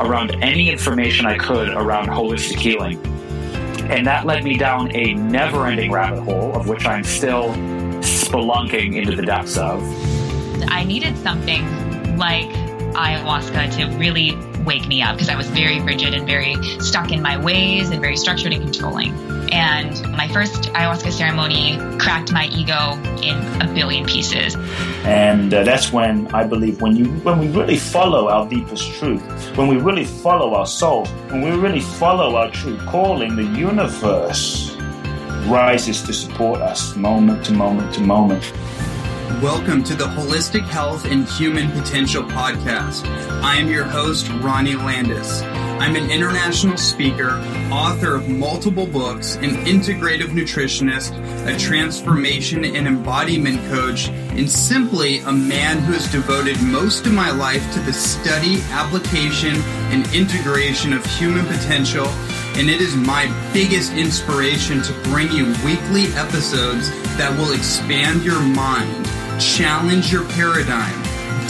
around any information I could around holistic healing. And that led me down a never ending rabbit hole of which I'm still spelunking into the depths of. I needed something like ayahuasca to really wake me up because I was very rigid and very stuck in my ways and very structured and controlling. And my first ayahuasca ceremony cracked my ego in a billion pieces. And uh, that's when I believe when you when we really follow our deepest truth, when we really follow our soul, when we really follow our true calling, the universe rises to support us moment to moment to moment. Welcome to the Holistic Health and Human Potential Podcast. I am your host, Ronnie Landis. I'm an international speaker, author of multiple books, an integrative nutritionist, a transformation and embodiment coach, and simply a man who has devoted most of my life to the study, application, and integration of human potential. And it is my biggest inspiration to bring you weekly episodes that will expand your mind, challenge your paradigm,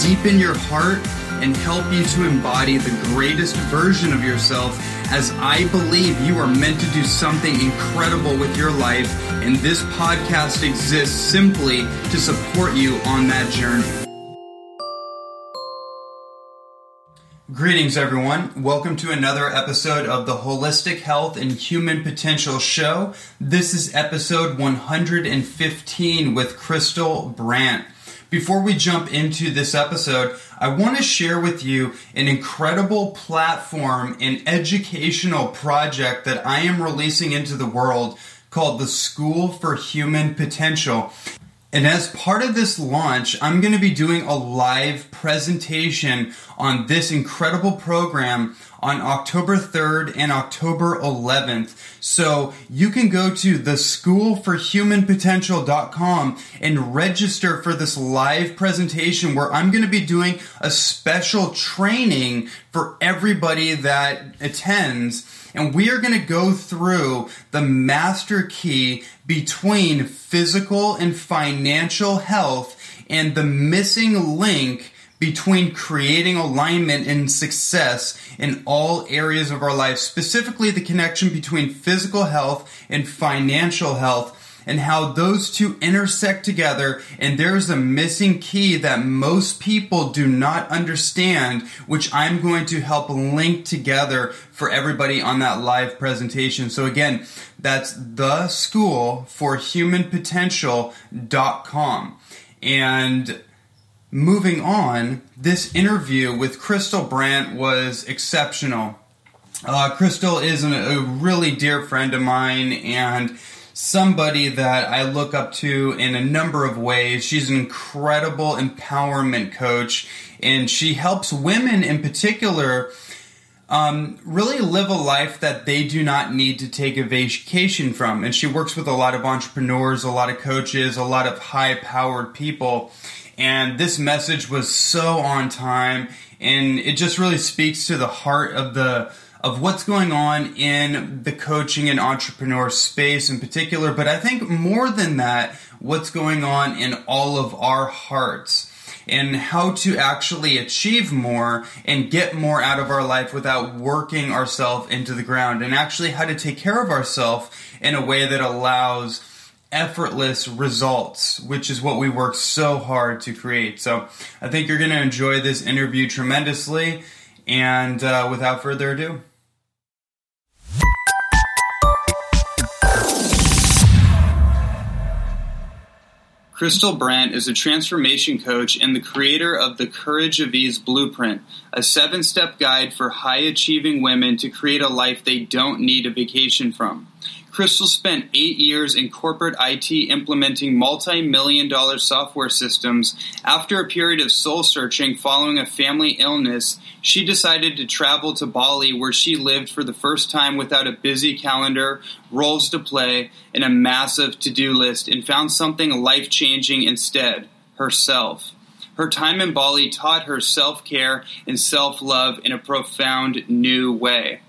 deepen your heart, and help you to embody the greatest version of yourself as I believe you are meant to do something incredible with your life, and this podcast exists simply to support you on that journey. Greetings, everyone. Welcome to another episode of the Holistic Health and Human Potential Show. This is episode 115 with Krystal Brandt. Before we jump into this episode, I want to share with you an incredible platform and educational project that I am releasing into the world called the School for Human Potential. And as part of this launch, I'm going to be doing a live presentation on this incredible program on October 3rd and October 11th. So you can go to theschoolforhumanpotential.com and register for this live presentation where I'm going to be doing a special training for everybody that attends. And we are going to go through the master key between physical and financial health and the missing link between creating alignment and success in all areas of our life, specifically the connection between physical health and financial health and how those two intersect together. And there's a missing key that most people do not understand, which I'm going to help link together for everybody on that live presentation. So again, that's the school for human. And moving on, this interview with Krystal Brandt was exceptional. Uh, Krystal is an, a really dear friend of mine and somebody that I look up to in a number of ways. She's an incredible empowerment coach, and she helps women in particular um, really live a life that they do not need to take a vacation from. And she works with a lot of entrepreneurs, a lot of coaches, a lot of high powered people. And this message was so on time and it just really speaks to the heart of the of what's going on in the coaching and entrepreneur space in particular, but I think more than that, what's going on in all of our hearts and how to actually achieve more and get more out of our life without working ourselves into the ground and actually how to take care of ourselves in a way that allows effortless results, which is what we work so hard to create. So I think you're going to enjoy this interview tremendously. And uh, without further ado, Krystal Brandt is a transformation coach and the creator of the Courage of Ease Blueprint, a seven step guide for high achieving women to create a life they don't need a vacation from. Krystal spent eight years in corporate IT implementing multi million dollar software systems. After a period of soul searching following a family illness, she decided to travel to Bali, where she lived for the first time without a busy calendar, roles to play, and a massive to do list, and found something life changing instead herself. Her time in Bali taught her self care and self love in a profound new way.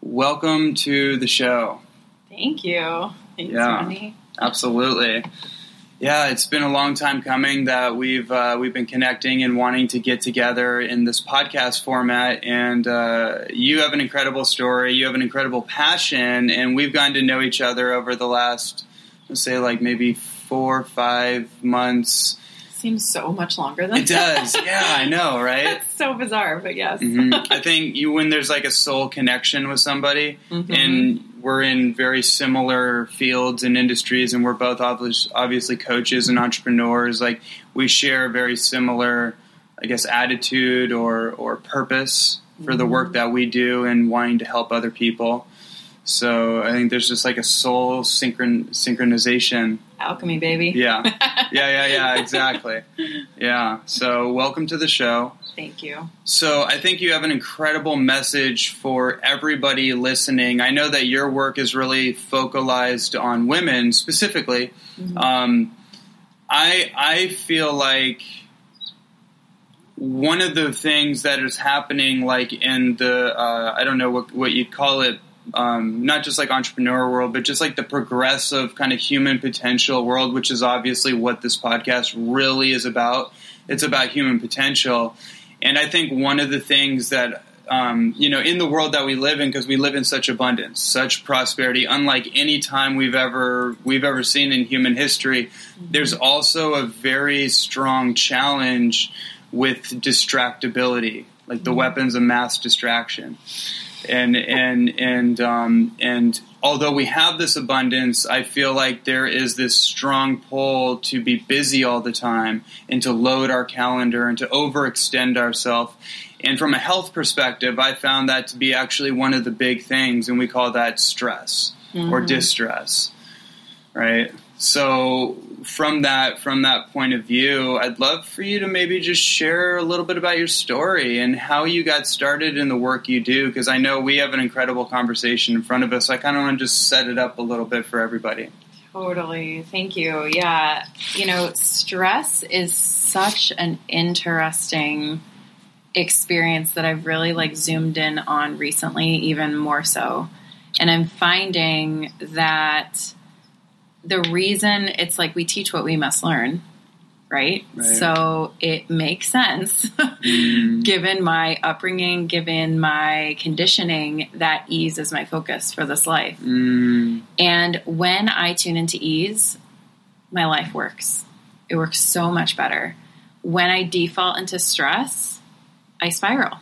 Welcome to the show. Thank you. Thanks, Yeah. Absolutely. Yeah, it's been a long time coming that we've uh, we've been connecting and wanting to get together in this podcast format. And uh, you have an incredible story. You have an incredible passion, and we've gotten to know each other over the last, let's say, like maybe four, or five months. Seems so much longer than It does. yeah, I know, right? That's so bizarre, but yes. hmm I think you when there's like a soul connection with somebody, Mhm. and we're in very similar fields and industries, and we're both obviously coaches and entrepreneurs. Like we share a very similar, I guess, attitude or or purpose for the work that we do and wanting to help other people. So I think there's just like a soul synchron synchronization. Alchemy, baby. Yeah, yeah, yeah, yeah. Exactly. Yeah. So welcome to the show. Thank you. So I think you have an incredible message for everybody listening. I know that your work is really focalized on women specifically. Um, I I feel like one of the things that is happening, like in the uh, I don't know what what you'd call it, um, not just like entrepreneur world, but just like the progressive kind of human potential world, which is obviously what this podcast really is about. It's about human potential. And I think one of the things that um, you know in the world that we live in, because we live in such abundance, such prosperity, unlike any time we've ever we've ever seen in human history, there's also a very strong challenge with distractibility, like the weapons of mass distraction. And and and um, and although we have this abundance, I feel like there is this strong pull to be busy all the time and to load our calendar and to overextend ourselves. And from a health perspective, I found that to be actually one of the big things, and we call that stress or distress, right? So from that from that point of view, I'd love for you to maybe just share a little bit about your story and how you got started in the work you do because I know we have an incredible conversation in front of us. I kind of want to just set it up a little bit for everybody. Totally. Thank you. Yeah. You know, stress is such an interesting experience that I've really like zoomed in on recently, even more so. And I'm finding that the reason it's like we teach what we must learn, right? Right. So it makes sense Mm, given my upbringing, given my conditioning, that ease is my focus for this life. mm, And when I tune into ease, my life works. It works so much better. When I default into stress, I spiral.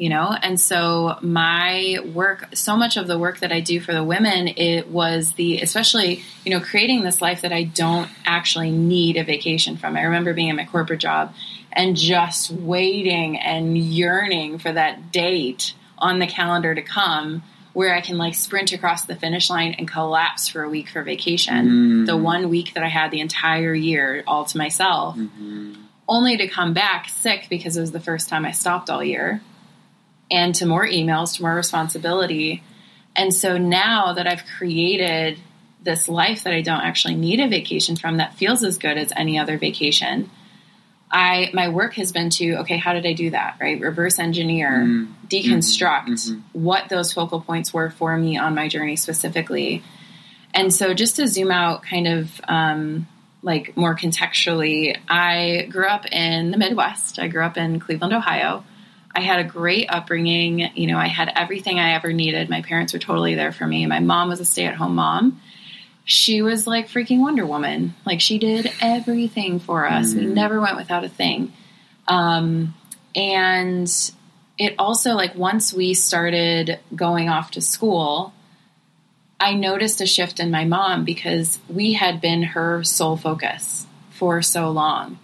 You know, and so my work, so much of the work that I do for the women, it was the, especially, you know, creating this life that I don't actually need a vacation from. I remember being in my corporate job and just waiting and yearning for that date on the calendar to come where I can like sprint across the finish line and collapse for a week for vacation. Mm. The one week that I had the entire year all to myself, mm-hmm. only to come back sick because it was the first time I stopped all year, and to more emails, to more responsibility. And so now that I've created this life that I don't actually need a vacation from that feels as good as any other vacation. I my work has been to okay, how did I do that? Right, reverse engineer, mm-hmm. deconstruct mm-hmm. Mm-hmm. what those focal points were for me on my journey specifically. And so, just to zoom out, kind of um, like more contextually, I grew up in the Midwest. I grew up in Cleveland, Ohio. I had a great upbringing. You know, I had everything I ever needed. My parents were totally there for me. My mom was a stay at home mom. She was like freaking Wonder Woman. Like, she did everything for us. We never went without a thing. Um, and it also, like, once we started going off to school, I noticed a shift in my mom because we had been her sole focus for so long.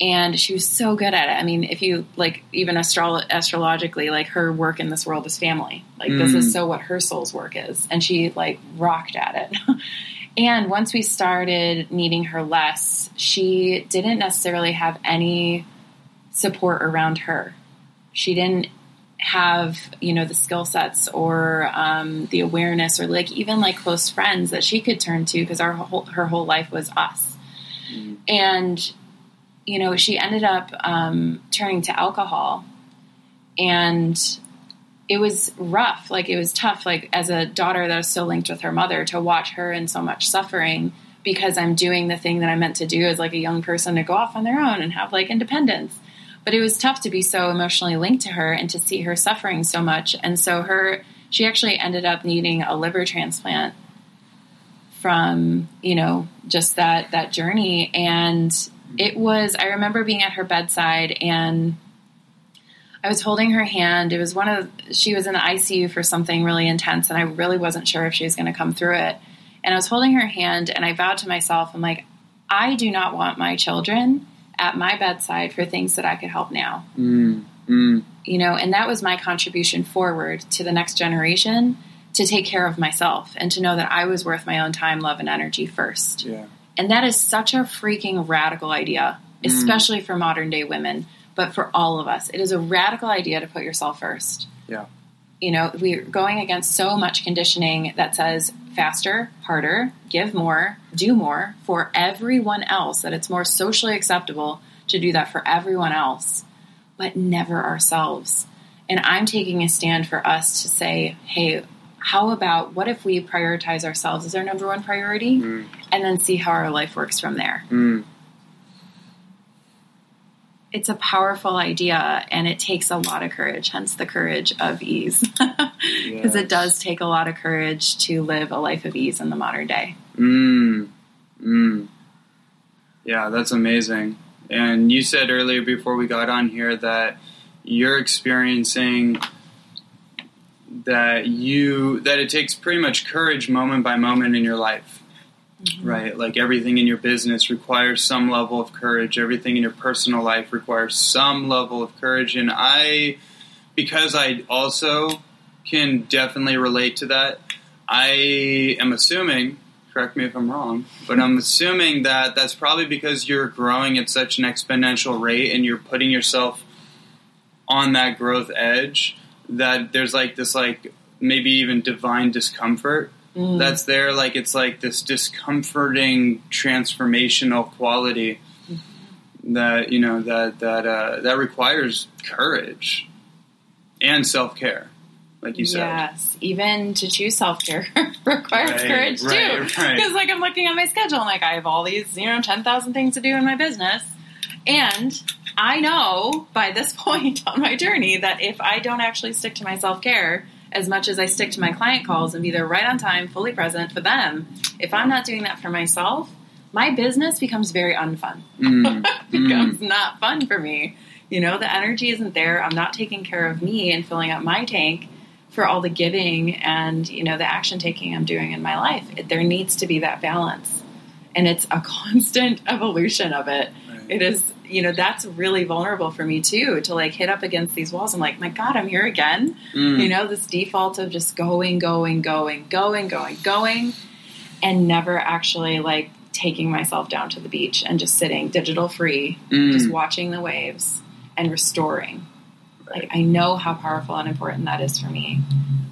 And she was so good at it. I mean, if you like even astro- astrologically, like her work in this world is family. Like this Mm. is so what her soul's work is, and she like rocked at it. and once we started needing her less, she didn't necessarily have any support around her. She didn't have you know the skill sets or um, the awareness or like even like close friends that she could turn to because our whole, her whole life was us and you know she ended up um, turning to alcohol. And it was rough. Like it was tough like as a daughter that was so linked with her mother to watch her in so much suffering because i'm doing the thing that i meant to do as like a young person to go off on their own and have like independence. But it was tough to be so emotionally linked to her and to see her suffering so much. And so her she actually ended up needing a liver transplant from you know just that that journey. And it was i remember being at her bedside and i was holding her hand. It was one of she was in the icu for something really intense and i really wasn't sure if she was going to come through it. And i was holding her hand and i vowed to myself i'm like i do not want my children at my bedside for things that i could help now. Mm, mm, you know and that was my contribution forward to the next generation to take care of myself and to know that i was worth my own time love and energy first. Yeah. And that is such a freaking radical idea mm. especially for modern day women but for all of us. It is a radical idea to put yourself first. Yeah. you know we're going against so much conditioning that says faster harder give more do more for everyone else that it's more socially acceptable to do that for everyone else but never ourselves. And i'm taking a stand for us to say hey how about what if we prioritize ourselves as our number one priority and then see how our life works from there? Mm, it's a powerful idea and it takes a lot of courage hence the courage of ease. Because it does take a lot of courage to live a life of ease in the modern day. Mm, mm. Yeah, that's amazing. And you said earlier before we got on here that you're experiencing that you that it takes pretty much courage moment by moment in your life. Mm-hmm. Right? Like everything in your business requires some level of courage. Everything in your personal life requires some level of courage and I because I also can definitely relate to that. I am assuming, correct me if I'm wrong, but I'm assuming that that's probably because you're growing at such an exponential rate and you're putting yourself on that growth edge that there's like this like maybe even divine discomfort Mm. that's there like it's like this discomforting transformational quality that you know that that uh, that requires courage and self-care like you said yes even to choose self-care requires Right, courage too because right. like i'm looking at my schedule and like i have all these you know 10000 things to do in my business and i know by this point on my journey that if i don't actually stick to my self-care as much as i stick to my client calls and be there right on time fully present for them if i'm not doing that for myself my business becomes very unfun Mm, becomes not fun for me. You know, the energy isn't there. I'm not taking care of me and filling up my tank for all the giving and, you know, the action taking I'm doing in my life. It, there needs to be that balance. And it's a constant evolution of it. It is, you know, that's really vulnerable for me too to like hit up against these walls. I'm like, my God, I'm here again. mm, You know, this default of just going, going, going, going, going, going, and never actually like taking myself down to the beach and just sitting digital free, mm. just watching the waves and restoring. Like, I know how powerful and important that is for me.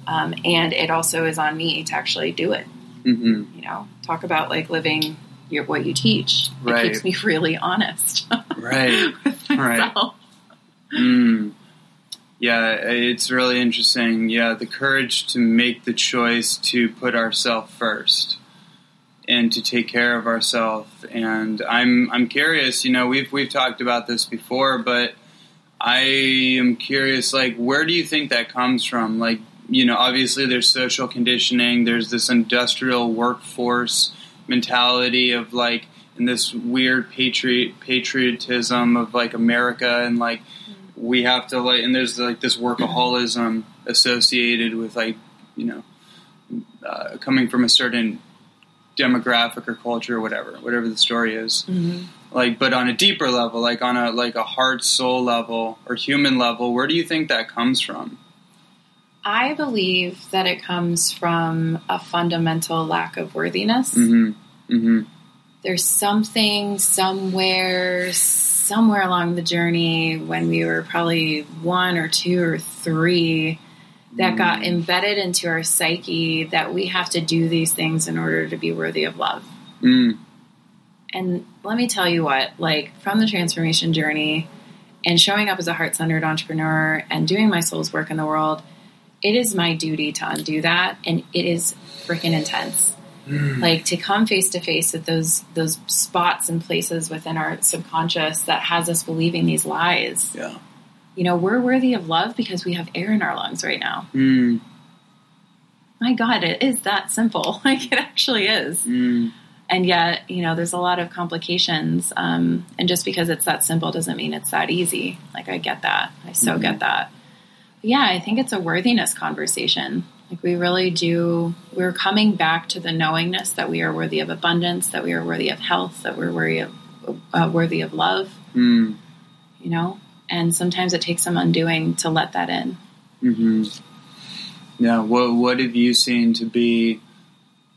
Um, and it also is on me to actually do it. Mhm. You know, talk about like living your, what you teach. Right. It keeps me really honest right Right. Mm. Yeah, it's really interesting. Yeah, the courage to make the choice to put ourselves first and to take care of ourselves. And I'm I'm curious. You know, we've we've talked about this before, but I am curious. Like, where do you think that comes from? Like, you know, obviously there's social conditioning. There's this industrial workforce mentality of like, and this weird patriot patriotism of like America and like we have to like, and there's like this workaholism associated with like, you know, uh, coming from a certain demographic or culture or whatever, whatever the story is. Mhm. like but on a deeper level like on a like a heart soul level or human level where do you think that comes from I believe that it comes from a fundamental lack of worthiness. mm-hmm mm-hmm There's something somewhere, somewhere along the journey when we were probably one or two or three that got embedded into our psyche that we have to do these things in order to be worthy of love. mm, And let me tell you what, like from the transformation journey and showing up as a heart centered entrepreneur and doing my soul's work in the world, it is my duty to undo that. And it is freaking intense. Like to come face to face with those those spots and places within our subconscious that has us believing these lies. yeah You know, we're worthy of love because we have air in our lungs right now. mm, My God, it is that simple. Like it actually is. mm, and yet you know there's a lot of complications um, and just because it's that simple doesn't mean it's that easy like i get that i so get that yeah i think it's a worthiness conversation. Like we really do we're coming back to the knowingness that we are worthy of abundance that we are worthy of health that we're worthy of uh, worthy of love. Mm, you know? And sometimes it takes some undoing to let that in. Mm-hmm. yeah what what have you seen to be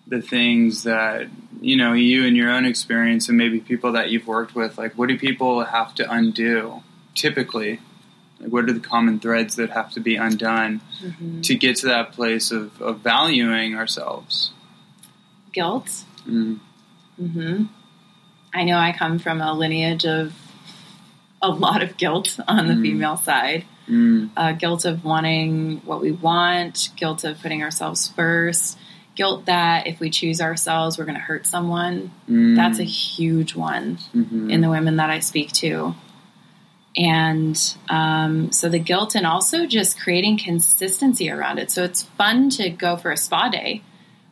the things that you know you in your own experience and maybe people that you've worked with like what do people have to undo typically like what are the common threads that have to be undone to get to that place of, of valuing ourselves guilt mm, hmm I know I come from a lineage of a lot of guilt on the Mm. female side. mm, Uh, guilt of wanting what we want, guilt of putting ourselves first, guilt that if we choose ourselves, we're going to hurt someone. mm, That's a huge one mhm, in the women that I speak to. And um, so the guilt, and also just creating consistency around it. So it's fun to go for a spa day,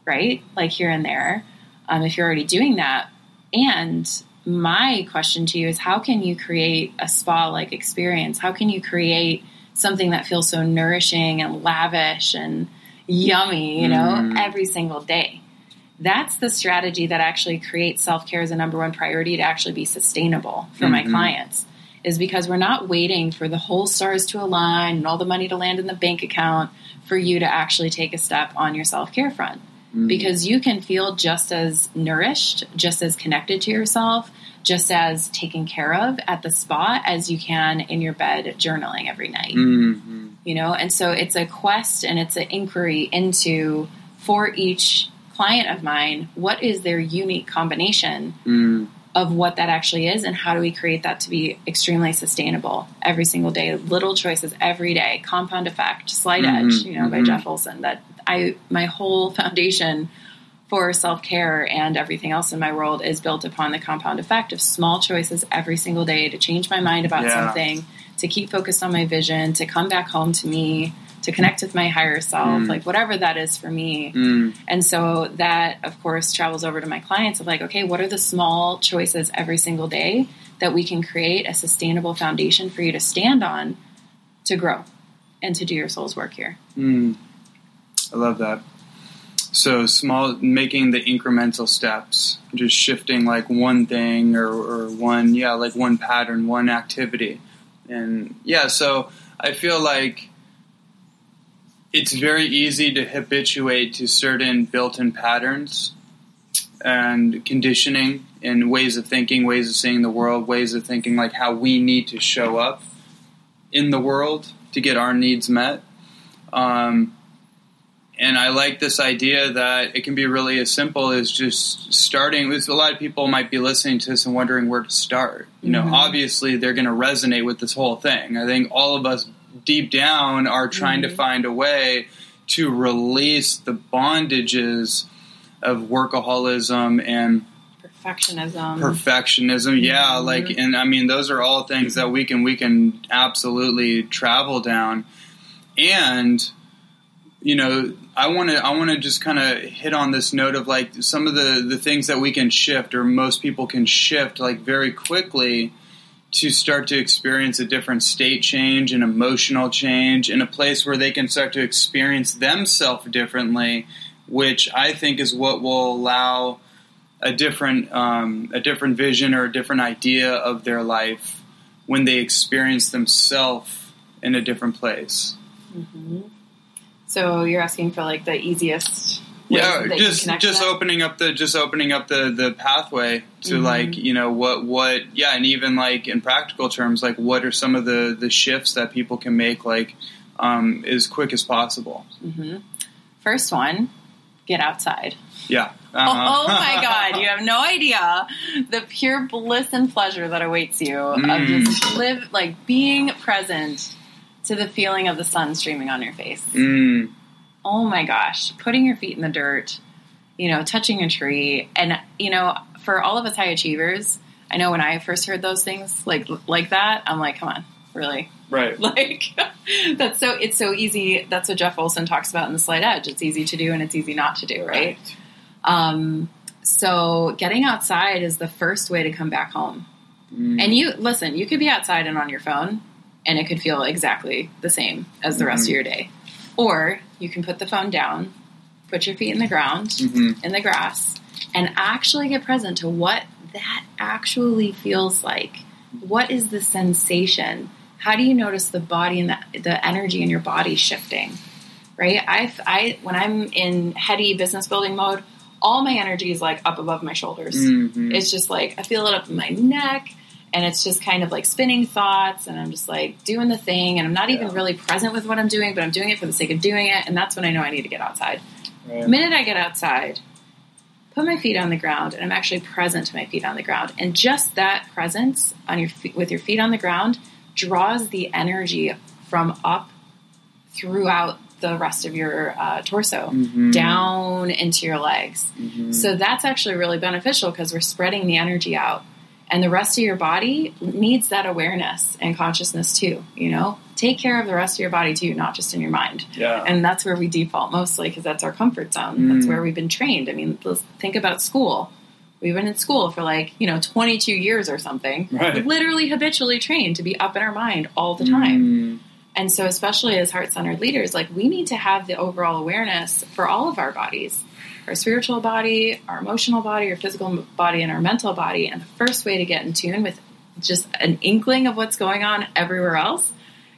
right? Like here and there, um, if you're already doing that. And my question to you is how can you create a spa like experience? How can you create something that feels so nourishing and lavish and yummy, you know, Mm. every single day? That's the strategy that actually creates self care as a number one priority to actually be sustainable for my Mhm. clients. Is because we're not waiting for the whole stars to align and all the money to land in the bank account for you to actually take a step on your self care front. Mm, because you can feel just as nourished, just as connected to yourself, just as taken care of at the spa as you can in your bed journaling every night. mm, mm, You know, and so it's a quest and it's an inquiry into for each client of mine, what is their unique combination mm, of what that actually is and how do we create that to be extremely sustainable every single day little choices every day compound effect slight Mhm, edge you know by mhm. jeff olson that i my whole foundation for self-care and everything else in my world is built upon the compound effect of small choices every single day to change my mind about Yeah. something to keep focused on my vision to come back home to me to connect with my higher self Mm. like whatever that is for me mm, and so that, of course, travels over to my clients of like, okay, what are the small choices every single day that we can create a sustainable foundation for you to stand on to grow and to do your soul's work here? mm. I love that. So small, making the incremental steps, just shifting like one thing or, or one, yeah, like one pattern, one activity, and yeah. So I feel like it's very easy to habituate to certain built-in patterns and conditioning and ways of thinking, ways of seeing the world, ways of thinking like how we need to show up in the world to get our needs met. Um, and I like this idea that it can be really as simple as just starting. With a lot of people might be listening to this and wondering where to start. You know, Mhm. obviously they're going to resonate with this whole thing. I think all of us deep down are trying to mm-hmm. find a way to release the bondages of workaholism and Perfectionism. perfectionism. Yeah mm-hmm. like and i mean those are all things that we can we can absolutely travel down. And you know i want to i want to just kind of hit on this note of like some of the the things that we can shift or most people can shift like very quickly to start to experience a different state change and emotional change in a place where they can start to experience themselves differently which i think is what will allow a different um, a different vision or a different idea of their life when they experience themselves in a different place. So you're asking for like the easiest. Yeah, just just opening up the just opening up the the pathway to Mhm. like you know what what yeah, and even like in practical terms, like what are some of the the shifts that people can make like um, as quick as possible. Mm-hmm. First one, get outside. Yeah. Oh, Uh-huh. oh my God, you have no idea the pure bliss and pleasure that awaits you of Mm. just live like being present to the feeling of the sun streaming on your face. Mm, Oh my gosh, putting your feet in the dirt, you know, touching a tree, and you know, for all of us high achievers, I know when I first heard those things like like that, I'm like, come on, really, right. like that's so it's so easy. That's what Jeff Olson talks about in the Slight Edge. It's easy to do and it's easy not to do, right? Um, so getting outside is the first way to come back home. Mm, And you listen, you could be outside and on your phone, and it could feel exactly the same as the rest of your day. Or you can put the phone down, put your feet in the ground, mhm. in the grass, and actually get present to what that actually feels like. What is the sensation? How do you notice the body and the, the energy in your body shifting? Right? I, I, when I'm in heady business building mode, all my energy is like up above my shoulders. Mhm. It's just like I feel it up in my neck, and it's just kind of like spinning thoughts, and I'm just like doing the thing, and I'm not even really present with what I'm doing, but I'm doing it for the sake of doing it, and that's when I know I need to get outside. Right. The minute I get outside, put my feet on the ground, and I'm actually present to my feet on the ground, and just that presence on your feet, with your feet on the ground draws the energy from up throughout the rest of your uh, torso Mhm. down into your legs. Mhm. So that's actually really beneficial because we're spreading the energy out. And the rest of your body needs that awareness and consciousness too, you know? Take care of the rest of your body too, not just in your mind. Yeah. And that's where we default mostly because that's our comfort zone. That's Mm. where we've been trained. I mean, let's think about school. We've been in school for like, you know, 22 years or something. Right. Literally habitually trained to be up in our mind all the time. Mm, And so, especially as heart centered leaders, like we need to have the overall awareness for all of our bodies our spiritual body, our emotional body, our physical body, and our mental body. And the first way to get in tune with just an inkling of what's going on everywhere else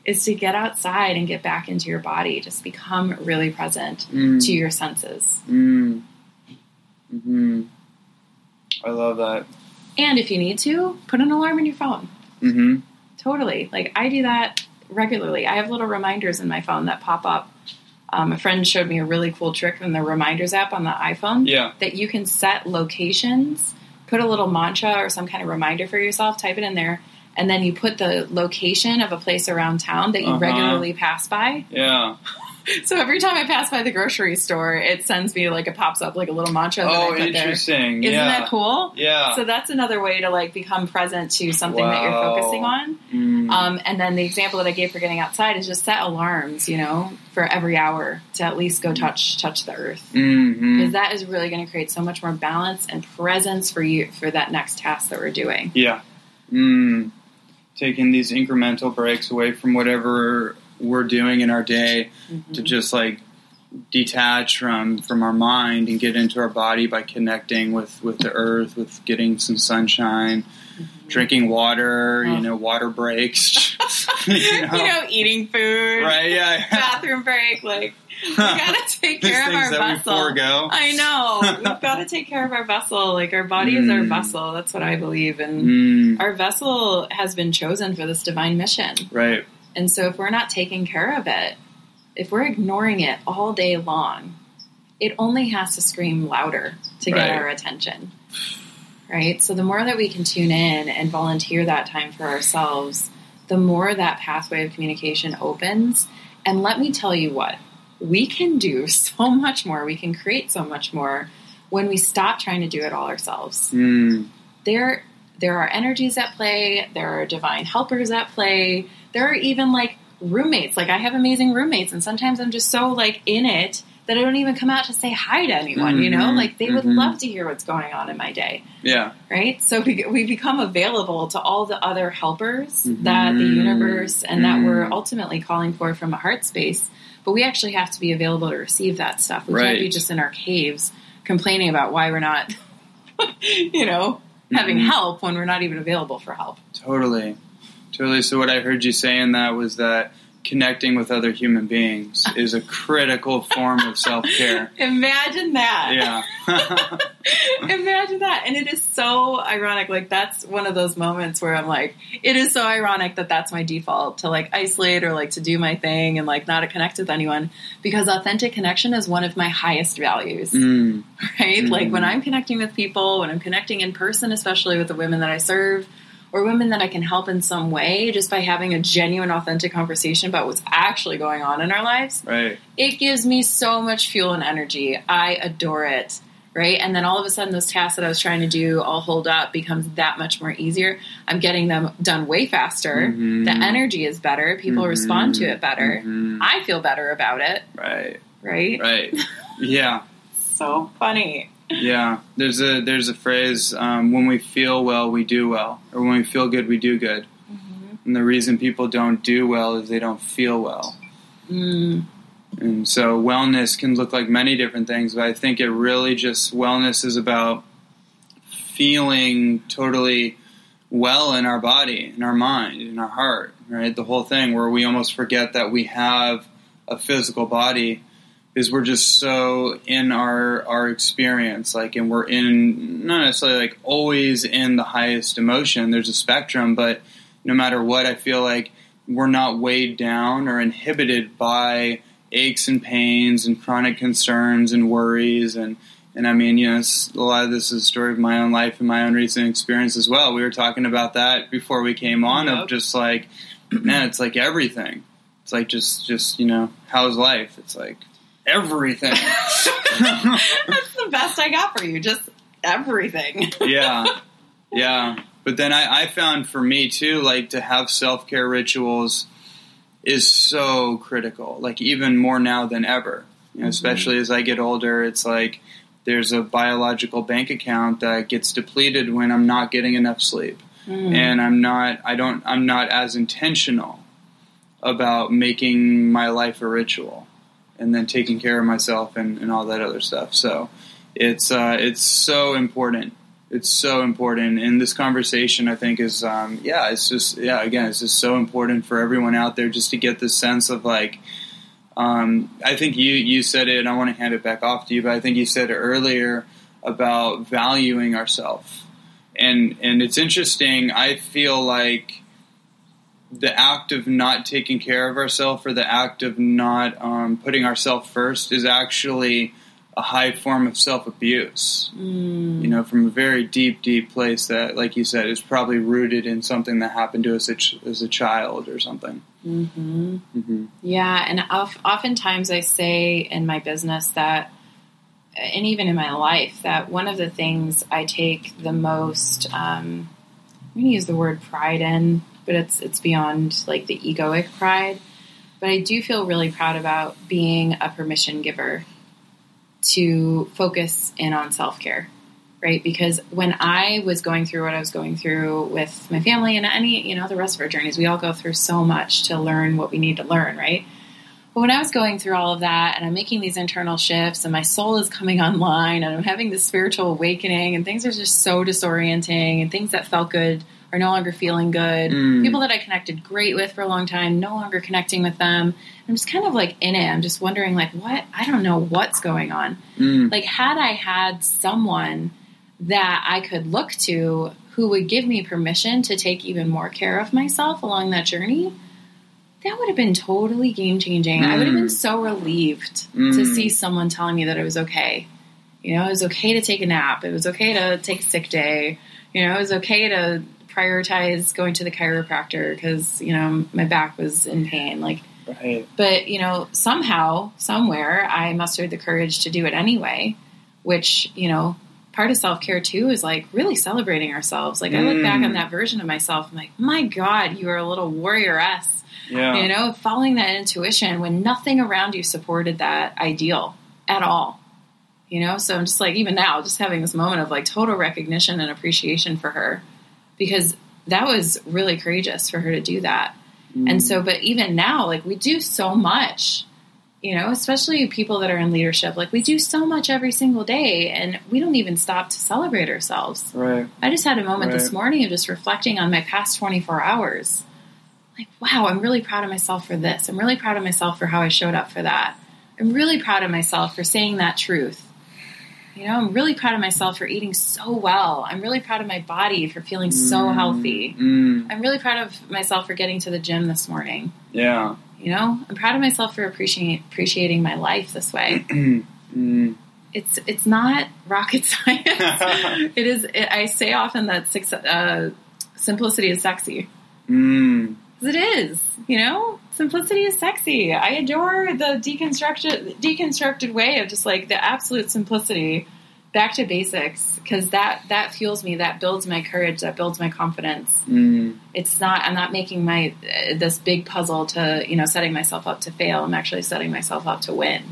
is to get outside and get back into your body. Just become really present Mm. to your senses. mm, mhm. I love that. And if you need to, put an alarm in your phone. hmm Totally. Like I do that regularly. I have little reminders in my phone that pop up. Um, a friend showed me a really cool trick in the reminders app on the iPhone Yeah. that you can set locations, put a little mantra or some kind of reminder for yourself, type it in there, and then you put the location of a place around town that you Uh-huh. regularly pass by. Yeah. So every time I pass by the grocery store, it sends me like it pops up like a little mantra that I Oh, interesting. Isn't yeah. that cool? Yeah. So that's another way to like become present to something that you're focusing on. Mm. Um, and then the example that I gave for getting outside is just set alarms, you know, for every hour to at least go touch touch the earth Mhm. because that is really going to create so much more balance and presence for you for that next task that we're doing. Yeah. Mm. Taking these incremental breaks away from whatever we're doing in our day Mm-hmm. to just like detach from from our mind and get into our body by connecting with with the earth, with getting some sunshine, drinking water, Oh. you know, water breaks. you you know? know, eating food, Right, yeah. bathroom break, like we gotta take care of our vessel. I know we've got to take care of our vessel. Like our body is our Mm. vessel. That's what I believe, and Mm, our vessel has been chosen for this divine mission. right. And so, if we're not taking care of it, if we're ignoring it all day long, it only has to scream louder to get Right. our attention. Right? So, the more that we can tune in and volunteer that time for ourselves, the more that pathway of communication opens. And let me tell you what, we can do so much more, we can create so much more when we stop trying to do it all ourselves Mm, there there are energies at play there are divine helpers at play there are even like roommates like i have amazing roommates and sometimes i'm just so like in it that i don't even come out to say hi to anyone you know Mhm, like they would mhm. love to hear what's going on in my day yeah. right so we, we become available to all the other helpers that the universe and that we're Mhm. ultimately calling for from a heart space but we actually have to be available to receive that stuff we can't be just in our caves complaining about why we're not you know, having Mhm. help when we're not even available for help. Totally. Totally. So, what I heard you say in that was that connecting with other human beings is a critical form of self care. Imagine that. Yeah. Imagine that. And it is so ironic. Like, that's one of those moments where I'm like, it is so ironic that that's my default to like isolate or like to do my thing and like not to connect with anyone because authentic connection is one of my highest values, Mm. right? Mhm. Like, when I'm connecting with people, when I'm connecting in person, especially with the women that I serve or women that I can help in some way just by having a genuine, authentic conversation about what's actually going on in our lives, Right. it gives me so much fuel and energy. I adore it. Right. And then all of a sudden, those tasks that I was trying to do all hold up becomes that much more easier. I'm getting them done way faster. Mhm. The energy is better. People Mhm. respond to it better. Mhm. I feel better about it. Right. Right. Right. Yeah. So funny. Yeah. There's a there's a phrase um, when we feel well we do well, or when we feel good we do good. And the reason people don't do well is they don't feel well. Mm. And so wellness can look like many different things, but I think it really just wellness is about feeling totally well in our body, in our mind, in our heart, right? The whole thing where we almost forget that we have a physical body is we're just so in our our experience like and we're in not necessarily like always in the highest emotion there's a spectrum but no matter what i feel like we're not weighed down or inhibited by aches and pains and chronic concerns and worries and and I mean, you know, a lot of this is a story of my own life and my own recent experience as well. We were talking about that before we came on Yep. of just like, man, it's like everything. It's like just, just you know, how's life? It's like everything. That's the best I got for you. Just everything. yeah, yeah. But then I, I found for me too, like to have self care rituals is so critical. Like even more now than ever. You know, especially as I get older, it's like there's a biological bank account that gets depleted when I'm not getting enough sleep, Mm. and I'm not. I don't. I'm not as intentional about making my life a ritual, and then taking care of myself and, and all that other stuff. So it's uh, it's so important. It's so important, and this conversation I think is um, yeah, it's just yeah, again, it's just so important for everyone out there just to get this sense of like. Um, I think you you said it, and I want to hand it back off to you, but I think you said earlier about valuing ourselves, and and it's interesting. I feel like the act of not taking care of ourselves or the act of not um, putting ourselves first is actually a high form of self abuse. Mm. You know, from a very deep, deep place that, like you said, is probably rooted in something that happened to us as, ch- as a child or something. hmm hmm Yeah, and of, oftentimes I say in my business that, and even in my life, that one of the things I take the most, um, I'm going to use the word pride in, but it's it's beyond like the egoic pride. But I do feel really proud about being a permission giver to focus in on self care, right? Because when I was going through what I was going through with my family and any, you know, the rest of our journeys, we all go through so much to learn what we need to learn, right? But when I was going through all of that and I'm making these internal shifts and my soul is coming online and I'm having this spiritual awakening and things are just so disorienting and things that felt good are no longer feeling good. Mm. People that I connected great with for a long time, no longer connecting with them. I'm just kind of like in it. I'm just wondering, like, what? I don't know what's going on. Mm. Like, had I had someone that I could look to who would give me permission to take even more care of myself along that journey, that would have been totally game changing. I would have been Mm. so relieved to Mm. see someone telling me that it was okay. You know, it was okay to take a nap. It was okay to take a sick day. You know, it was okay to prioritize going to the chiropractor because, you know, my back was in pain. Like, Right. but, you know, somehow, somewhere, I mustered the courage to do it anyway, which, you know, part of self care too is like really celebrating ourselves. Like, I look back Mm. on that version of myself, I'm like, my God, you are a little warrioress. Yeah. You know, following that intuition when nothing around you supported that ideal at all. You know, so I'm just like, even now, just having this moment of like total recognition and appreciation for her because that was really courageous for her to do that. Mm. And so, but even now, like we do so much You know, especially people that are in leadership. Like we do so much every single day and we don't even stop to celebrate ourselves. Right. I just had a moment this morning of just reflecting on my past 24 hours. Like, wow, I'm really proud of myself for this. I'm really proud of myself for how I showed up for that. I'm really proud of myself for saying that truth. You know, I'm really proud of myself for eating so well. I'm really proud of my body for feeling so healthy. Mm, I'm really proud of myself for getting to the gym this morning. yeah. You know, I'm proud of myself for appreciating appreciating my life this way. Mm. It's it's not rocket science. it is. It, I say often that six, uh, simplicity is sexy. Mm. It is. You know, simplicity is sexy. I adore the deconstructed deconstructed way of just like the absolute simplicity, back to basics. Because that that fuels me. That builds my courage. That builds my confidence. Mm. It's not. I'm not making my uh, this big puzzle to you know setting myself up to fail. I'm actually setting myself up to win.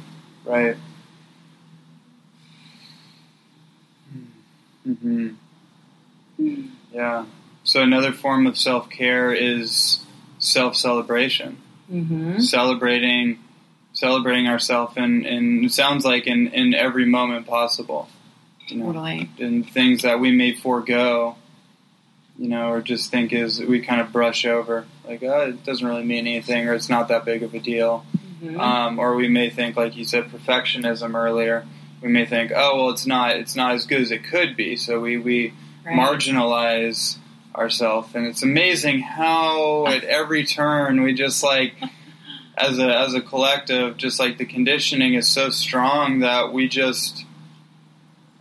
Right. hmm Yeah. So another form of self care is self celebration. Mm-hmm. Celebrating, celebrating ourselves, and it sounds like in in every moment possible. You know, Totally. and things that we may forego. You know, or just think is we kind of brush over, like, oh, it doesn't really mean anything, or it's not that big of a deal. Mhm. um, or we may think, like you said, perfectionism earlier. We may think, oh well, it's not it's not as good as it could be, so we we Right. marginalize ourselves, and it's amazing how at every turn we just like as a as a collective, just like the conditioning is so strong that we just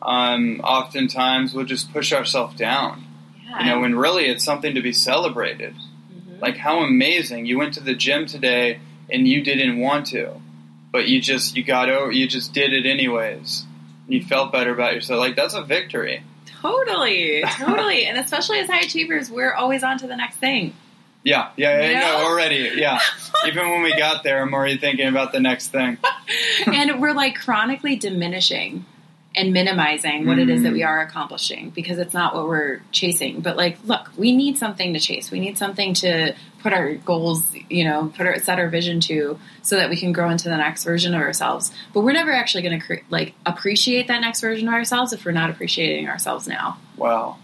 um, oftentimes we'll just push ourselves down. Yeah. You know, when really it's something to be celebrated. Mhm. Like how amazing you went to the gym today and you didn't want to, but you just you got over you just did it anyways. You felt better about yourself. Like that's a victory. Totally, totally, and especially as high achievers, we're always on to the next thing. Yeah, yeah, yeah. You No, already. Yeah. Even when we got there, I'm already thinking about the next thing. and we're like chronically diminishing and minimizing what it is that we mm. are accomplishing because it's not what we're chasing. But like, look, we need something to chase. We need something to put our goals, you know, put our set our vision to, so that we can grow into the next version of ourselves. But we're never actually going to cre- like appreciate that next version of ourselves if we're not appreciating ourselves now, Wow.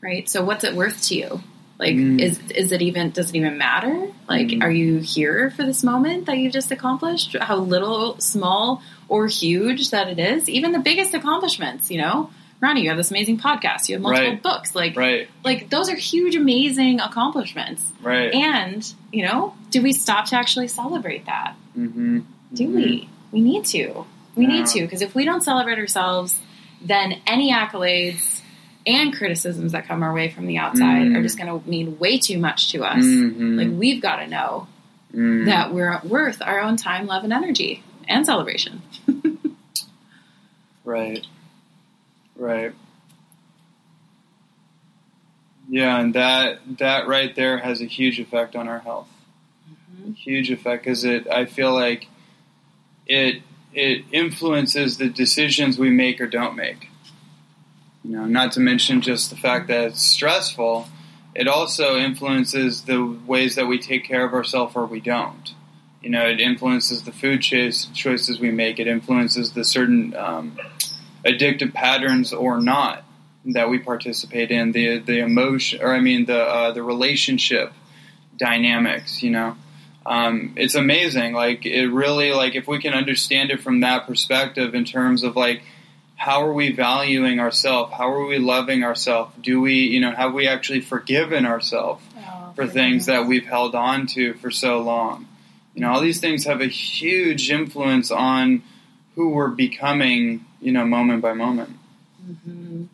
right? So what's it worth to you? Like, Mm. is is it even? Does it even matter? Like, Mm. are you here for this moment that you've just accomplished? How little, small, or huge that it is? Even the biggest accomplishments, you know. Ronnie, you have this amazing podcast. You have multiple Right. books. Like, Right. like those are huge, amazing accomplishments. Right. And you know, do we stop to actually celebrate that? mm-hmm. Do we? We need to. We need to because if we don't celebrate ourselves, then any accolades and criticisms that come our way from the outside Mm. are just going to mean way too much to us. Mhm. Like we've got to know Mm. that we're worth our own time, love, and energy and celebration. Right. Right. Yeah, and that that right there has a huge effect on our health. Huge effect because it. I feel like it it influences the decisions we make or don't make. You know, not to mention just the fact that it's stressful. It also influences the ways that we take care of ourselves or we don't. You know, it influences the food choice, choices we make. It influences the certain um, addictive patterns or not that we participate in. The the emotion, or I mean the uh, the relationship dynamics. You know, um, it's amazing. Like it really like if we can understand it from that perspective in terms of like how are we valuing ourselves? How are we loving ourselves? Do we you know have we actually forgiven ourselves? for things that we've held on to for so long. You know, all these things have a huge influence on who we're becoming, you know, moment by moment. hmm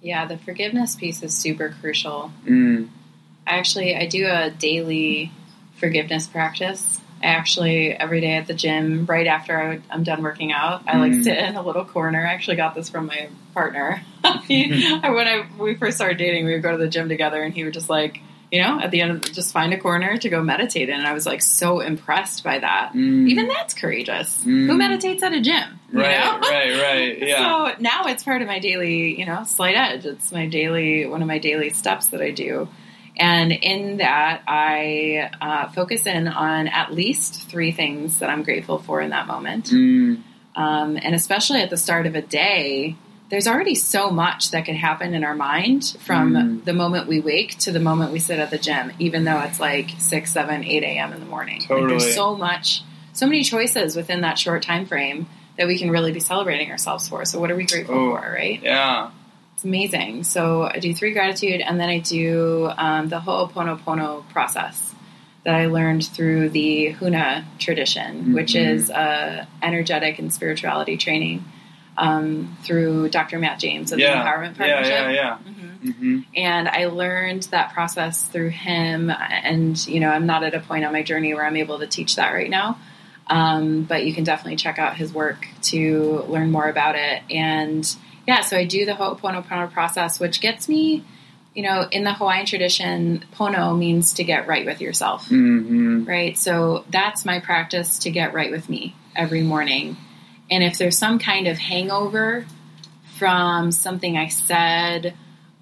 Yeah, the forgiveness piece is super crucial. Mm. I actually I do a daily forgiveness practice. I actually every day at the gym, right after I, I'm done working out, I like Mm. sit in a little corner. I actually got this from my partner. he, when I we first started dating, we would go to the gym together, and he would just like you know at the end of the, just find a corner to go meditate in. And I was like so impressed by that. Mm. Even that's courageous. Mm. Who meditates at a gym? you right, know? right, right. Yeah. So now it's part of my daily, you know, slight edge. It's my daily, one of my daily steps that I do. And in that, I uh, focus in on at least three things that I'm grateful for in that moment. Mm. Um, and especially at the start of a day, there's already so much that can happen in our mind from Mm. the moment we wake to the moment we sit at the gym, even though it's like 6, 7, 8 a.m. in the morning. Like there's so much, so many choices within that short time frame that we can really be celebrating ourselves for. So what are we grateful Oh. for, right? Yeah. It's amazing. So I do three gratitude, and then I do um, the Ho'oponopono process that I learned through the Huna tradition, which Mhm. is uh, energetic and spirituality training um, through Dr. Matt James of Yeah. the Empowerment Yeah, Partnership. yeah, yeah. Mhm. hmm And I learned that process through him. And, you know, I'm not at a point on my journey where I'm able to teach that right now. Um, but you can definitely check out his work to learn more about it. And yeah, so I do the Ho'oponopono process, which gets me, you know, in the Hawaiian tradition, pono means to get right with yourself hmm right? So that's my practice to get right with me every morning. And if there's some kind of hangover from something I said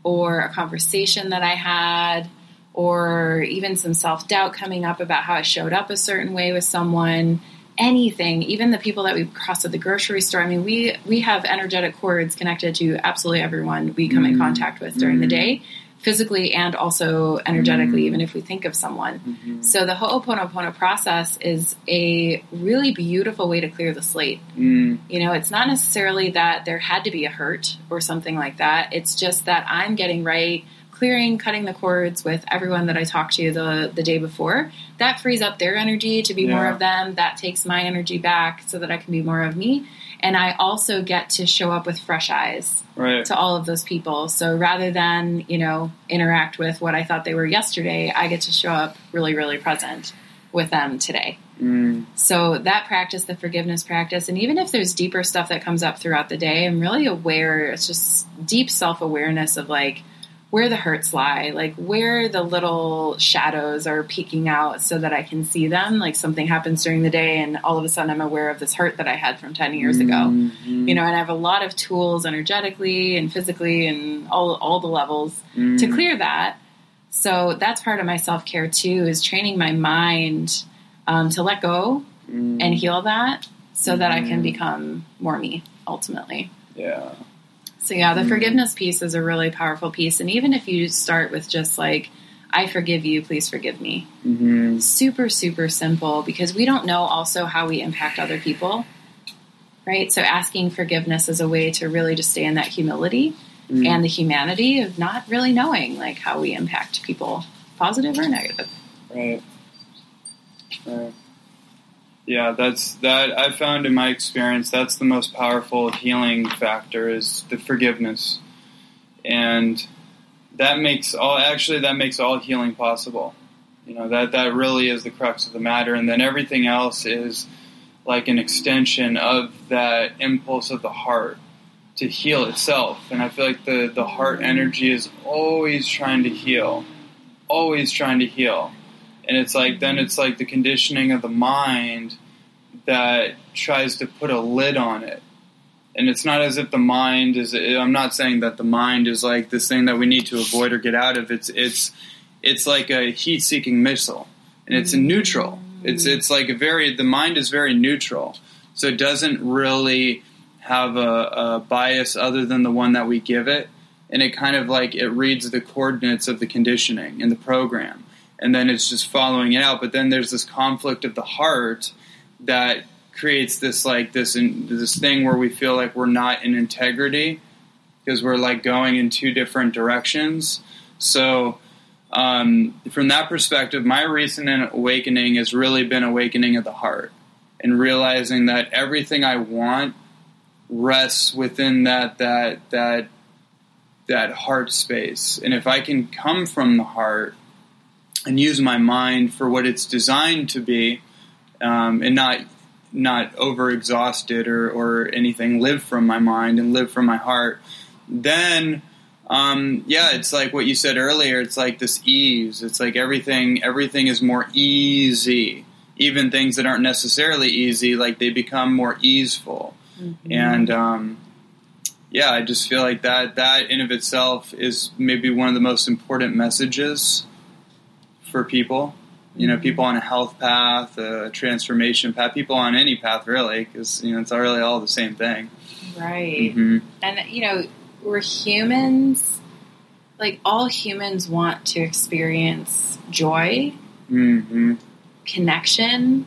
or a conversation that I had or even some self doubt coming up about how I showed up a certain way with someone, anything, even the people that we crossed at the grocery store. I mean, we we have energetic cords connected to absolutely everyone we come in Mm. contact with during the Mm. day, physically and also energetically, Mm. even if we think of someone. hmm So the Ho'oponopono process is a really beautiful way to clear the slate. Mm. You know, it's not necessarily that there had to be a hurt or something like that. It's just that I'm getting right, clearing, cutting the cords with everyone that I talked to the the day before. That frees up their energy to be more of them. That takes my energy back so that I can be more of me. And I also get to show up with fresh eyes Right. to all of those people. So rather than, you know, interact with what I thought they were yesterday, I get to show up really, really present with them today. Mm. So that practice, the forgiveness practice, and even if there's deeper stuff that comes up throughout the day, I'm really aware. It's just deep self awareness of like where the hurts lie, like where the little shadows are peeking out so that I can see them. Like something happens during the day, and all of a sudden I'm aware of this hurt that I had from 10 years ago Mhm. you know, and I have a lot of tools energetically and physically and all all the levels Mm. to clear that. So that's part of my self care too is training my mind um, to let go Mm. and heal that, so that I can Mhm. become more me ultimately. yeah. So yeah, the Mm. forgiveness piece is a really powerful piece, and even if you start with just like. I forgive you, please forgive me. hmm Super, super simple because we don't know also how we impact other people, right? So asking forgiveness is a way to really just stay in that humility Mm. and the humanity of not really knowing like how we impact people, positive or negative. Right. Right. Yeah, that's that. I found in my experience that's the most powerful healing factor is the forgiveness, and that makes all actually that makes all healing possible. You know that that really is the crux of the matter, and then everything else is like an extension of that impulse of the heart to heal itself. And I feel like the the heart energy is always trying to heal, always trying to heal and it's like then it's like the conditioning of the mind that tries to put a lid on it. And it's not as if the mind is i'm not saying that the mind is like this thing that we need to avoid or get out of. It's it's it's like a heat seeking missile. And it's mm. neutral. It's mm. it's like a very the mind is very neutral. So it doesn't really have a, a bias other than the one that we give it. And it kind of like it reads the coordinates of the conditioning in the program and then it's just following it out. But then there's this conflict of the heart that creates this like this this thing where we feel like we're not in integrity because we're like going in two different directions. So um, from that perspective, my recent awakening has really been awakening of the heart and realizing that everything I want rests within that that that that heart space. And if I can come from the heart and use my mind for what it's designed to be, um, and not not over exhausted or, or anything, live from my mind and live from my heart, then um, yeah, it's like what you said earlier. It's like this ease. It's like everything everything is more easy. Even things that aren't necessarily easy, like they become more easeful. And um, yeah, I just feel like that that in of itself is maybe one of the most important messages for people. You know, people on a health path, a transformation path, people on any path really, because you know it's really all the same thing. Right. hmm And, you know, we're humans. Like, all humans want to experience joy, hmm connection,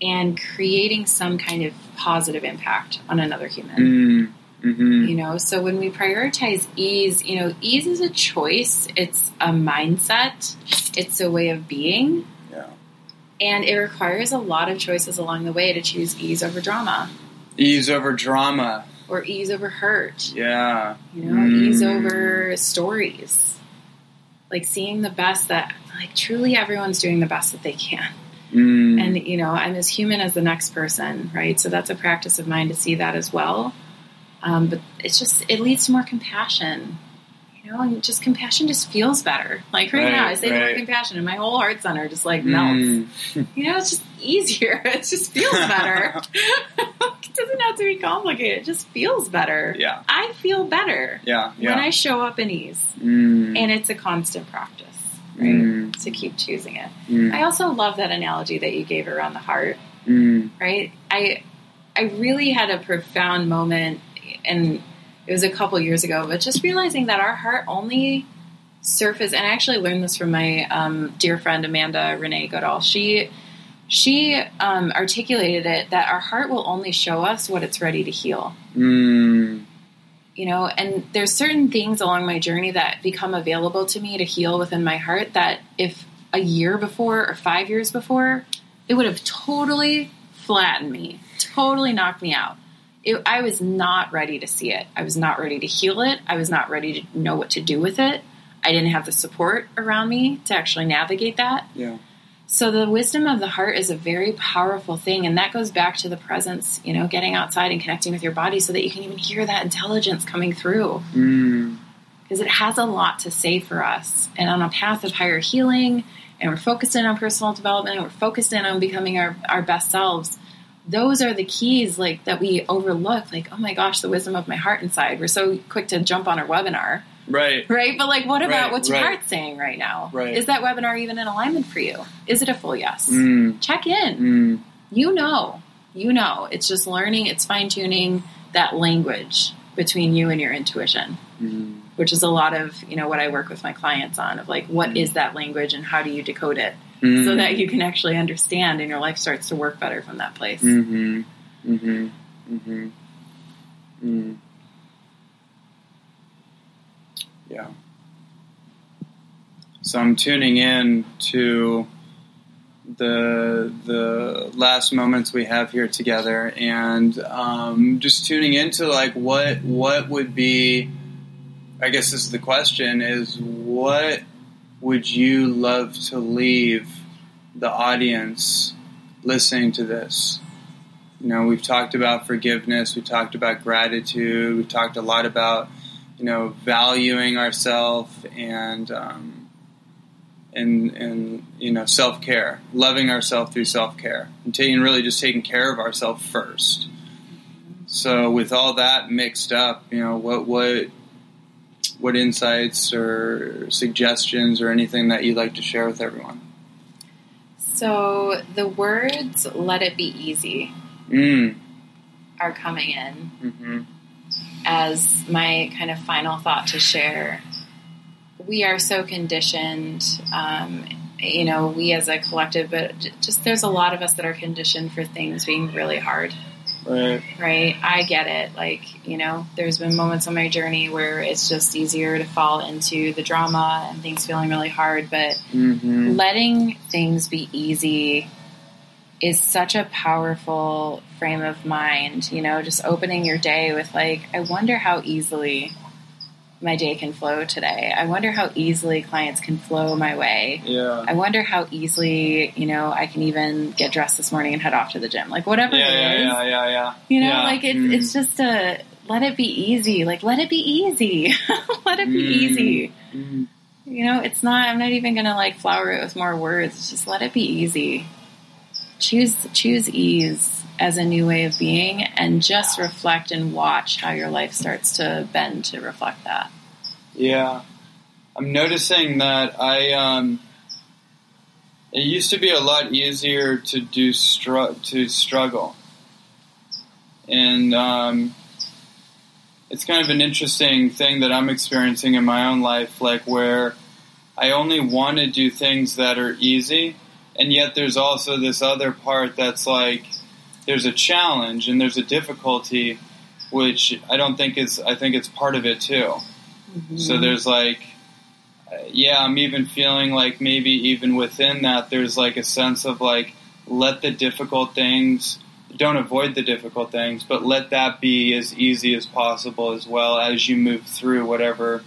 and creating some kind of positive impact on another human. hmm You know, so when we prioritize ease, you know, ease is a choice, it's a mindset, it's a way of being, Yeah. and it requires a lot of choices along the way to choose ease over drama Ease over drama. or ease over hurt. Yeah. you know, Mm. ease over stories. Like seeing the best that, like, truly everyone's doing the best that they can. Mm. And, you know, I'm as human as the next person, right? So that's a practice of mine to see that as well. Um, but it's just, it leads to more compassion. Know, and just compassion just feels better. Like right, Right, now, I say the word compassion, and my whole heart center just like melts. Mm. You know, it's just easier. It just feels better. it doesn't have to be complicated. It just feels better. Yeah. I feel better Yeah. when I show up in ease. Mm. And it's a constant practice, right? Mm. To keep choosing it. Mm. I also love that analogy that you gave around the heart, Mm. right? I I really had a profound moment and it was a couple years ago, but just realizing that our heart only surface and I actually learned this from my um, dear friend Amanda Renee Goodall. She she um, articulated it that our heart will only show us what it's ready to heal. Mm. you know and there's certain things along my journey that become available to me to heal within my heart that if a year before or five years before it would have totally flattened me totally knocked me out it, i was not ready to see it i was not ready to heal it i was not ready to know what to do with it i didn't have the support around me to actually navigate that Yeah. so the wisdom of the heart is a very powerful thing, and that goes back to the presence, you know, getting outside and connecting with your body so that you can even hear that intelligence coming through. Mm. Because it has a lot to say for us. And on a path of higher healing, and we're focused in on personal development, and we're focused in on becoming our, our best selves, those are the keys like that we overlook. Like, oh my gosh, the wisdom of my heart inside. We're so quick to jump on our webinar Right. right? But like, what about Right, what's your right. heart saying right now? Right. Is that webinar even in alignment for you? Is it a full yes? Mm. Check in. Mm. You know, you know. It's just learning. It's fine tuning that language between you and your intuition, Mm. which is a lot of you know what I work with my clients on of like, what is that language and how do you decode it Mm. so that you can actually understand and your life starts to work better from that place. Mm-hmm. Mm-hmm. Mm-hmm. Mm. Yeah. So I'm tuning in to the the last moments we have here together, and um, just tuning into like what what would be. I guess this is the question: is what would you love to leave the audience listening to this? You know, we've talked about forgiveness, We've talked about gratitude, we've talked a lot about, you know, valuing ourselves and, um, and, and, you know, self care, loving ourselves through self care, and taking really just taking care of ourselves first. So, with all that mixed up, you know, what, what, what insights or suggestions or anything that you'd like to share with everyone? So the words "let it be easy" Mm. are coming in. Mm-hmm. as my kind of final thought to share, we are so conditioned, um, you know, we as a collective, but just there's a lot of us that are conditioned for things being really hard, Right. right? I get it. Like, you know, there's been moments on my journey where it's just easier to fall into the drama and things feeling really hard, but Mm-hmm. letting things be easy is such a powerful frame of mind. You know, just opening your day with, like, I wonder how easily my day can flow today. I wonder how easily clients can flow my way. Yeah. I wonder how easily, you know, I can even get dressed this morning and head off to the gym. Like, whatever Yeah, it yeah, is. yeah, yeah, yeah. You know, Yeah. like it's Mm. it's just a let it be easy. Like let it be easy. let it be Mm. easy. Mm. You know, it's not. I'm not even gonna like flower it with more words. It's just let it be easy. Choose choose ease as a new way of being, and just reflect and watch how your life starts to bend to reflect that. Yeah. I'm noticing that I um It used to be a lot easier to do str- to struggle, and um, it's kind of an interesting thing that I'm experiencing in my own life, like where I only want to do things that are easy, and yet there's also this other part that's like there's a challenge and there's a difficulty, which I don't think is I think it's part of it too. So there's like yeah, I'm even feeling like maybe even within that, there's like a sense of like, let the difficult things, don't avoid the difficult things, but let that be as easy as possible as well as you move through whatever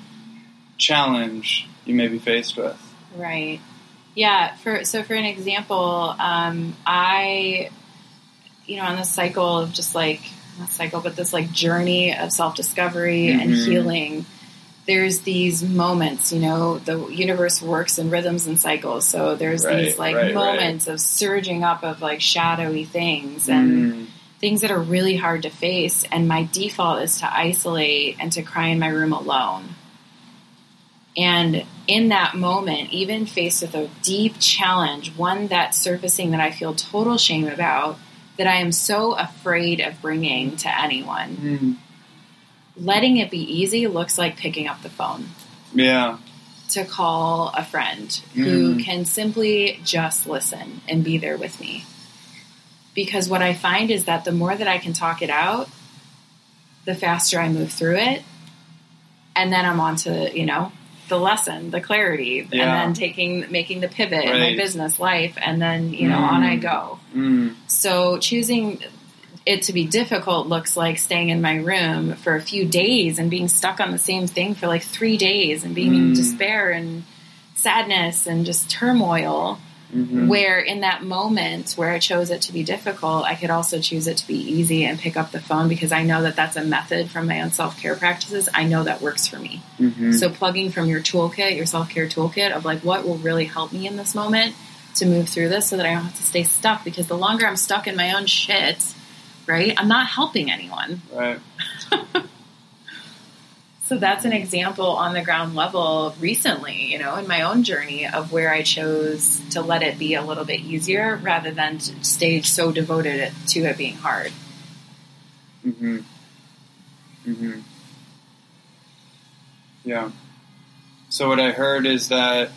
challenge you may be faced with. Right. Yeah. For so for an example, um, I, you know, on this cycle of just like not cycle, but this like journey of self discovery and Mhm. healing. There's these moments, you know, the universe works in rhythms and cycles. So there's Right, these like right, right. moments of surging up of like shadowy things and Mm, things that are really hard to face. And my default is to isolate and to cry in my room alone. And in that moment, even faced with a deep challenge, one that's surfacing that I feel total shame about, that I am so afraid of bringing to anyone, mm, letting it be easy looks like picking up the phone yeah. to call a friend who Mm. can simply just listen and be there with me. Because what I find is that the more that I can talk it out, the faster I move through it. And then I'm on to, you know, the lesson, the clarity, and then taking, making the pivot in my business life. And then, you know, on I Mm. go. Mm, So choosing it to be difficult looks like staying in my room for a few days and being stuck on the same thing for like three days and being in Mm. despair and sadness and just turmoil. Mhm. Where in that moment where I chose it to be difficult, I could also choose it to be easy and pick up the phone because I know that that's a method from my own self care practices. I know that works for me. Mhm. So plugging from your toolkit, your self care toolkit of like what will really help me in this moment to move through this so that I don't have to stay stuck because the longer I'm stuck in my own shit, right, I'm not helping anyone. Right. So that's an example on the ground level recently, you know, in my own journey of where I chose to let it be a little bit easier rather than to stay so devoted to it being hard. hmm hmm Yeah. So what I heard is that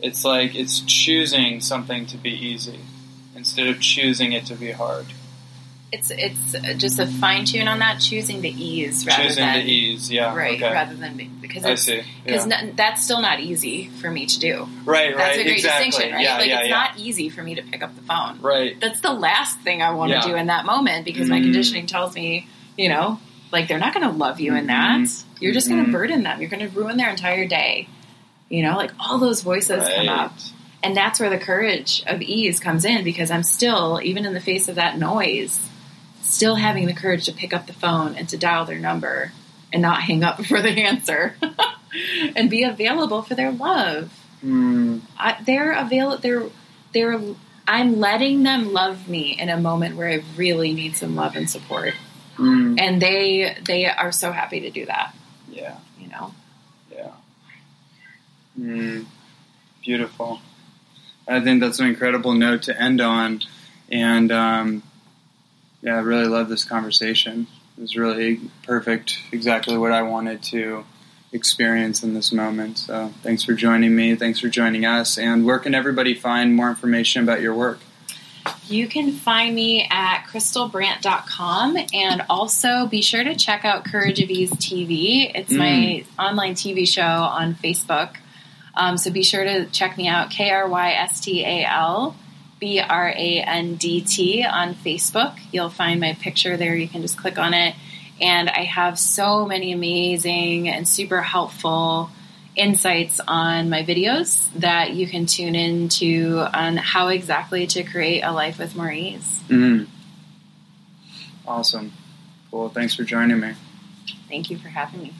it's like it's choosing something to be easy instead of choosing it to be hard. It's it's just a fine tune on that, choosing the ease rather choosing than the ease, yeah. right okay. rather than be- because I see. because Yeah. n- that's still not easy for me to do. right, That's right, a great exactly. distinction, right? Yeah, like yeah, it's not easy for me to pick up the phone. right. That's the last thing I want to do in that moment because my Mm. conditioning tells me, you know, like they're not going to love you in that. Mhm. You're just going to burden them. You're going to ruin their entire day. You know, like all those voices come up. And that's where the courage of ease comes in because I'm still, even in the face of that noise, still having the courage to pick up the phone and to dial their number and not hang up before they answer and be available for their love. Mm, I, they're available. They're they're. I'm letting them love me in a moment where I really need some love and support, mm, and they they are so happy to do that. yeah, You know. yeah. Mm, beautiful. I think that's an incredible note to end on, and um, yeah, I really love this conversation. It was really perfect, exactly what I wanted to experience in this moment. So, thanks for joining me. Thanks for joining us. And where can everybody find more information about your work? You can find me at krystalbrandt.com and also be sure to check out Courage of Ease TV. It's my online TV show on Facebook. Um, so be sure to check me out, K R Y S T A L B R A N D T on Facebook. You'll find my picture there. You can just click on it. And I have so many amazing and super helpful insights on my videos that you can tune into on how exactly to create a life with more ease. Mm. Awesome. Cool. Thanks for joining me. Thank you for having me.